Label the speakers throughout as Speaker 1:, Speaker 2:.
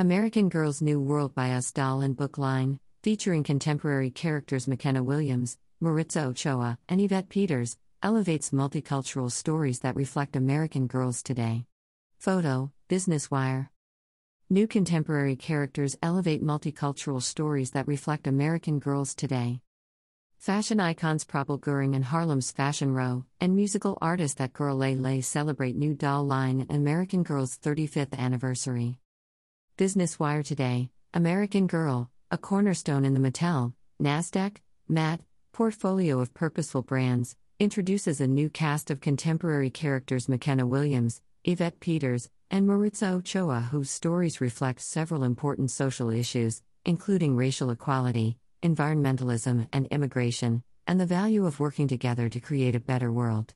Speaker 1: American Girl's New World by Us doll and book line, featuring contemporary characters McKenna Williams, Maritza Ochoa, and Yvette Peters, elevates multicultural stories that reflect American girls today. Photo Business Wire. New contemporary characters elevate multicultural stories that reflect American girls today. Fashion icons Prabal Gurung and Harlem's Fashion Row, and musical artists that Girl Lay Lay celebrate new doll line and American Girl's 35th anniversary. Business Wire Today, American Girl, a cornerstone in the Mattel, NASDAQ, MAT, portfolio of purposeful brands, introduces a new cast of contemporary characters McKenna Williams, Yvette Peters, and Maritza Ochoa, whose stories reflect several important social issues, including racial equality, environmentalism, and immigration, and the value of working together to create a better world.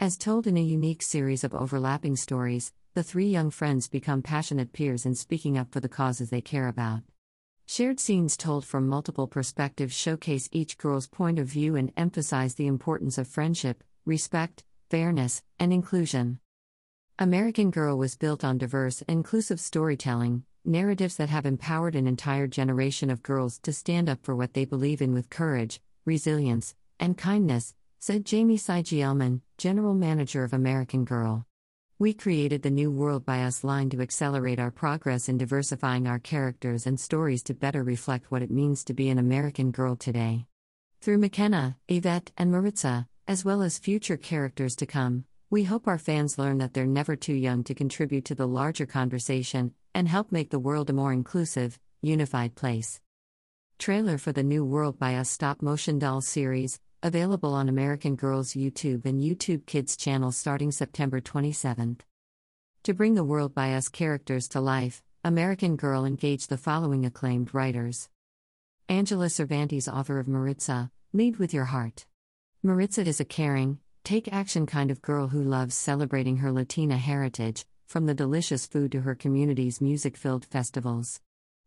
Speaker 1: As told in a unique series of overlapping stories, the three young friends become passionate peers in speaking up for the causes they care about. Shared scenes told from multiple perspectives showcase each girl's point of view and emphasize the importance of friendship, respect, fairness, and inclusion. American Girl was built on diverse, inclusive storytelling, narratives that have empowered an entire generation of girls to stand up for what they believe in with courage, resilience, and kindness, said Jamie Sigelman, General Manager of American Girl. We created the New World by Us line to accelerate our progress in diversifying our characters and stories to better reflect what it means to be an American girl today. Through McKenna, Yvette, and Maritza, as well as future characters to come, we hope our fans learn that they're never too young to contribute to the larger conversation and help make the world a more inclusive, unified place. Trailer for the New World by Us stop motion doll series, Available on American Girls YouTube and YouTube Kids channel starting September 27th. To bring the World by Us characters to life, American Girl engaged the following acclaimed writers Angela Cervantes, author of Maritza, Lead with Your Heart. Maritza is a caring, take action kind of girl who loves celebrating her Latina heritage, from the delicious food to her community's music filled festivals.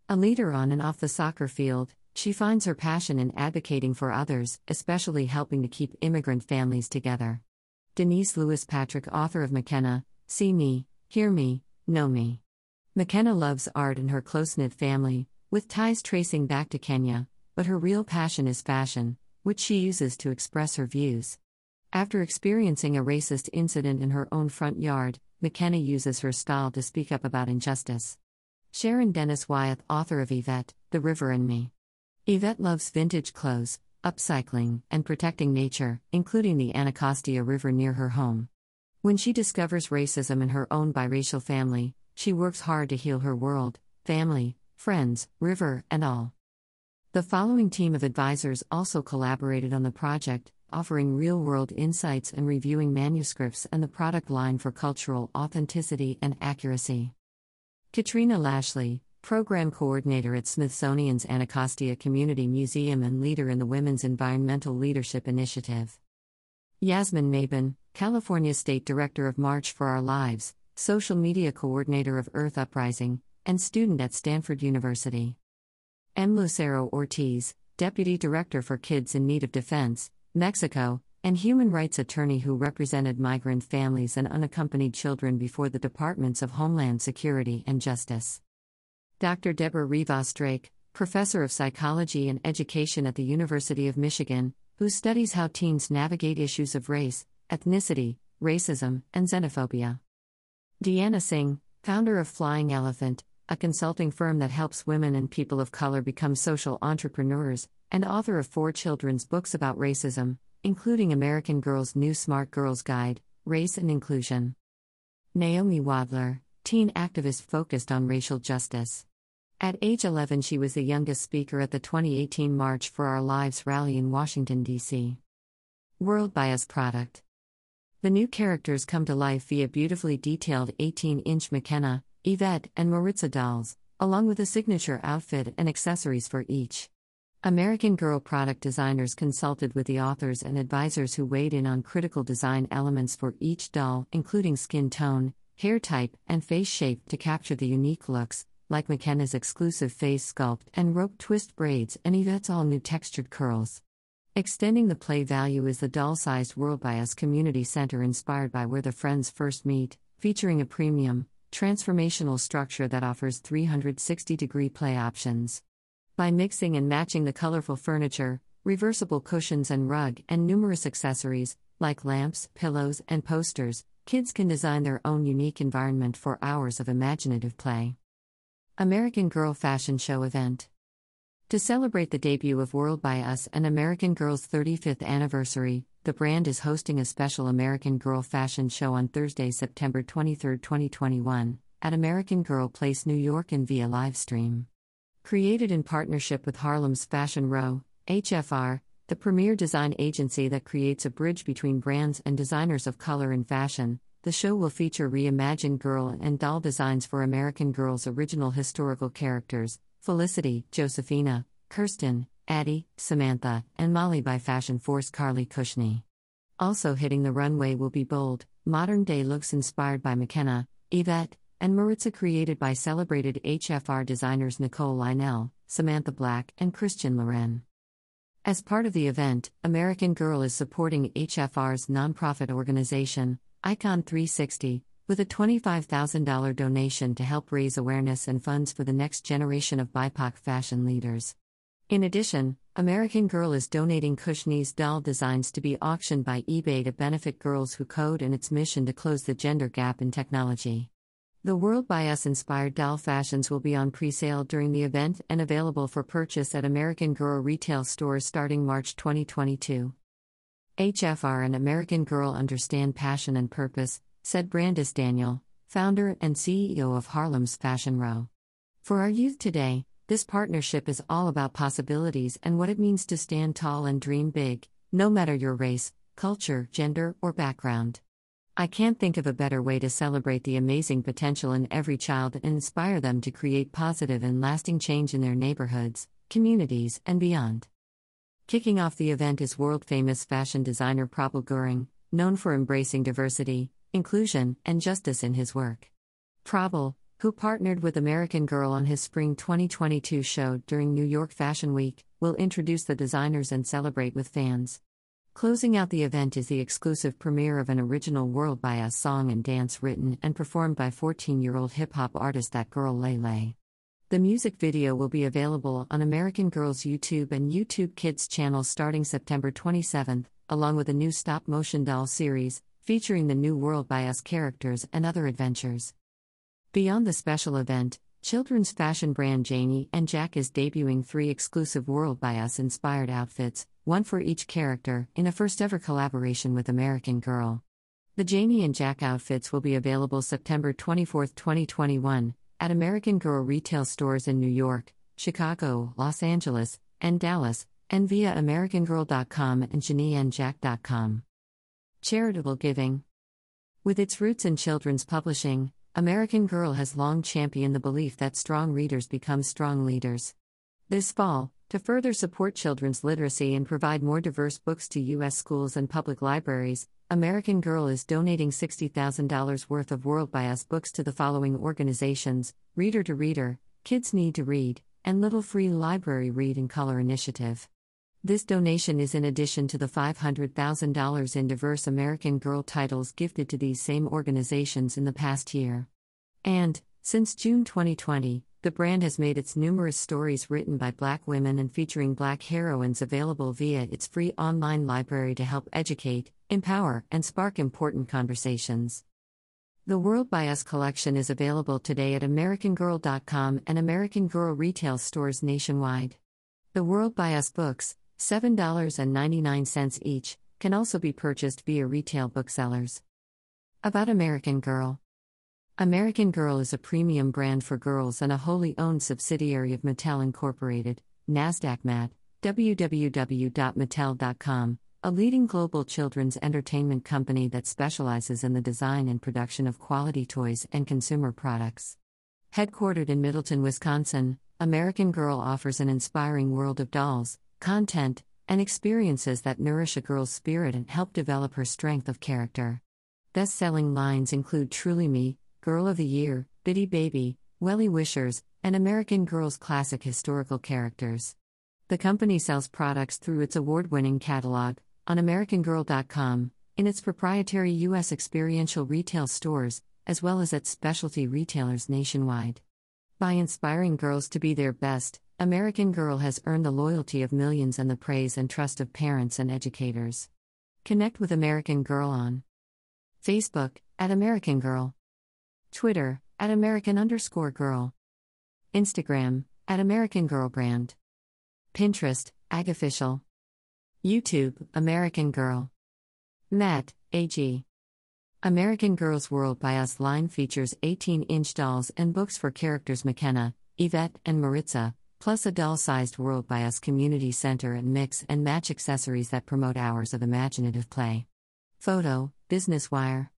Speaker 1: A leader on and off the soccer field, she finds her passion in advocating for others, especially helping to keep immigrant families together. Denise Lewis Patrick, author of McKenna, See Me, Hear Me, Know Me. McKenna loves art and her close knit family, with ties tracing back to Kenya, but her real passion is fashion, which she uses to express her views. After experiencing a racist incident in her own front yard, McKenna uses her style to speak up about injustice. Sharon Dennis Wyeth, author of Yvette, The River and Me. Yvette loves vintage clothes, upcycling, and protecting nature, including the Anacostia River near her home. When she discovers racism in her own biracial family, she works hard to heal her world, family, friends, river, and all. The following team of advisors also collaborated on the project, offering real world insights and reviewing manuscripts and the product line for cultural authenticity and accuracy. Katrina Lashley, Program Coordinator at Smithsonian's Anacostia Community Museum and leader in the Women's Environmental Leadership Initiative. Yasmin Mabin, California State Director of March for Our Lives, Social Media Coordinator of Earth Uprising, and student at Stanford University. M. Lucero Ortiz, Deputy Director for Kids in Need of Defense, Mexico, and human rights attorney who represented migrant families and unaccompanied children before the Departments of Homeland Security and Justice. Dr. Deborah Rivas Drake, professor of psychology and education at the University of Michigan, who studies how teens navigate issues of race, ethnicity, racism, and xenophobia. Deanna Singh, founder of Flying Elephant, a consulting firm that helps women and people of color become social entrepreneurs, and author of four children's books about racism, including American Girl's New Smart Girls Guide, Race and Inclusion. Naomi Wadler, teen activist focused on racial justice. At age 11, she was the youngest speaker at the 2018 March for Our Lives rally in Washington, D.C. World by Us product. The new characters come to life via beautifully detailed 18 inch McKenna, Yvette, and Maritza dolls, along with a signature outfit and accessories for each. American Girl product designers consulted with the authors and advisors who weighed in on critical design elements for each doll, including skin tone, hair type, and face shape to capture the unique looks, like McKenna's exclusive face sculpt and rope twist braids and Yvette's all new textured curls. Extending the play value is the doll sized World by Us community center inspired by where the friends first meet, featuring a premium, transformational structure that offers 360 degree play options. By mixing and matching the colorful furniture, reversible cushions and rug, and numerous accessories, like lamps, pillows, and posters, kids can design their own unique environment for hours of imaginative play. American Girl Fashion Show Event To celebrate the debut of World by Us and American Girl's 35th anniversary, the brand is hosting a special American Girl Fashion Show on Thursday, September 23, 2021, at American Girl Place, New York, and via livestream. Created in partnership with Harlem's Fashion Row, HFR, the premier design agency that creates a bridge between brands and designers of color in fashion, the show will feature reimagined girl and doll designs for American Girl's original historical characters Felicity, Josefina, Kirsten, Addie, Samantha, and Molly by fashion force Carly Cushnie. Also hitting the runway will be bold, modern day looks inspired by McKenna, Yvette, and Maritza, created by celebrated HFR designers Nicole Lionel, Samantha Black, and Christian Loren. As part of the event, American Girl is supporting HFR's nonprofit organization, Icon 360, with a $25,000 donation to help raise awareness and funds for the next generation of BIPOC fashion leaders. In addition, American Girl is donating Cushnie's doll designs to be auctioned by eBay to benefit girls who code and its mission to close the gender gap in technology. The World by Us inspired doll fashions will be on pre sale during the event and available for purchase at American Girl retail stores starting March 2022. HFR and American Girl understand passion and purpose, said Brandice Daniel, founder and CEO of Harlem's Fashion Row. For our youth today, this partnership is all about possibilities and what it means to stand tall and dream big, no matter your race, culture, gender, or background. I can't think of a better way to celebrate the amazing potential in every child and inspire them to create positive and lasting change in their neighborhoods, communities, and beyond. Kicking off the event is world famous fashion designer Prabal Gurung, known for embracing diversity, inclusion, and justice in his work. Prabal, who partnered with American Girl on his spring 2022 show during New York Fashion Week, will introduce the designers and celebrate with fans. Closing out the event is the exclusive premiere of an original World by Us song and dance written and performed by 14 year old hip hop artist That Girl Lay. The music video will be available on American Girl's YouTube and YouTube Kids channels starting September 27, along with a new stop motion doll series, featuring the new World by Us characters and other adventures. Beyond the special event, children's fashion brand Janie and Jack is debuting three exclusive World by Us inspired outfits, one for each character, in a first ever collaboration with American Girl. The Janie and Jack outfits will be available September 24, 2021, at American Girl retail stores in New York, Chicago, Los Angeles, and Dallas, and via AmericanGirl.com and JanieandJack.com. Charitable giving. With its roots in children's publishing, American Girl has long championed the belief that strong readers become strong leaders. This fall, to further support children's literacy and provide more diverse books to U.S. schools and public libraries, American Girl is donating $60,000 worth of World by Us books to the following organizations Reader to Reader, Kids Need to Read, and Little Free Library Read in Color Initiative. This donation is in addition to the $500,000 in diverse American Girl titles gifted to these same organizations in the past year. And, since June 2020, the brand has made its numerous stories written by black women and featuring black heroines available via its free online library to help educate, empower, and spark important conversations. The World by Us collection is available today at AmericanGirl.com and American Girl retail stores nationwide. The World by Us books, $7.99 each, can also be purchased via retail booksellers. About American Girl American Girl is a premium brand for girls and a wholly owned subsidiary of Mattel Incorporated, NASDAQ MAT, www.mattel.com, a leading global children's entertainment company that specializes in the design and production of quality toys and consumer products. Headquartered in Middleton, Wisconsin, American Girl offers an inspiring world of dolls, content, and experiences that nourish a girl's spirit and help develop her strength of character. Best selling lines include Truly Me, Girl of the Year, Bitty Baby, Wellie Wishers, and American Girls classic historical characters. The company sells products through its award winning catalog, on AmericanGirl.com, in its proprietary U.S. experiential retail stores, as well as at specialty retailers nationwide. By inspiring girls to be their best, American Girl has earned the loyalty of millions and the praise and trust of parents and educators. Connect with American Girl on Facebook at American Girl, Twitter at American underscore Girl, Instagram at American Girl Brand, Pinterest Agofficial, YouTube American Girl, Matt AG. American Girls World by Us line features 18 inch dolls and books for characters McKenna, Yvette, and Maritza, plus a doll sized World by Us community center and mix and match accessories that promote hours of imaginative play. Photo Business Wire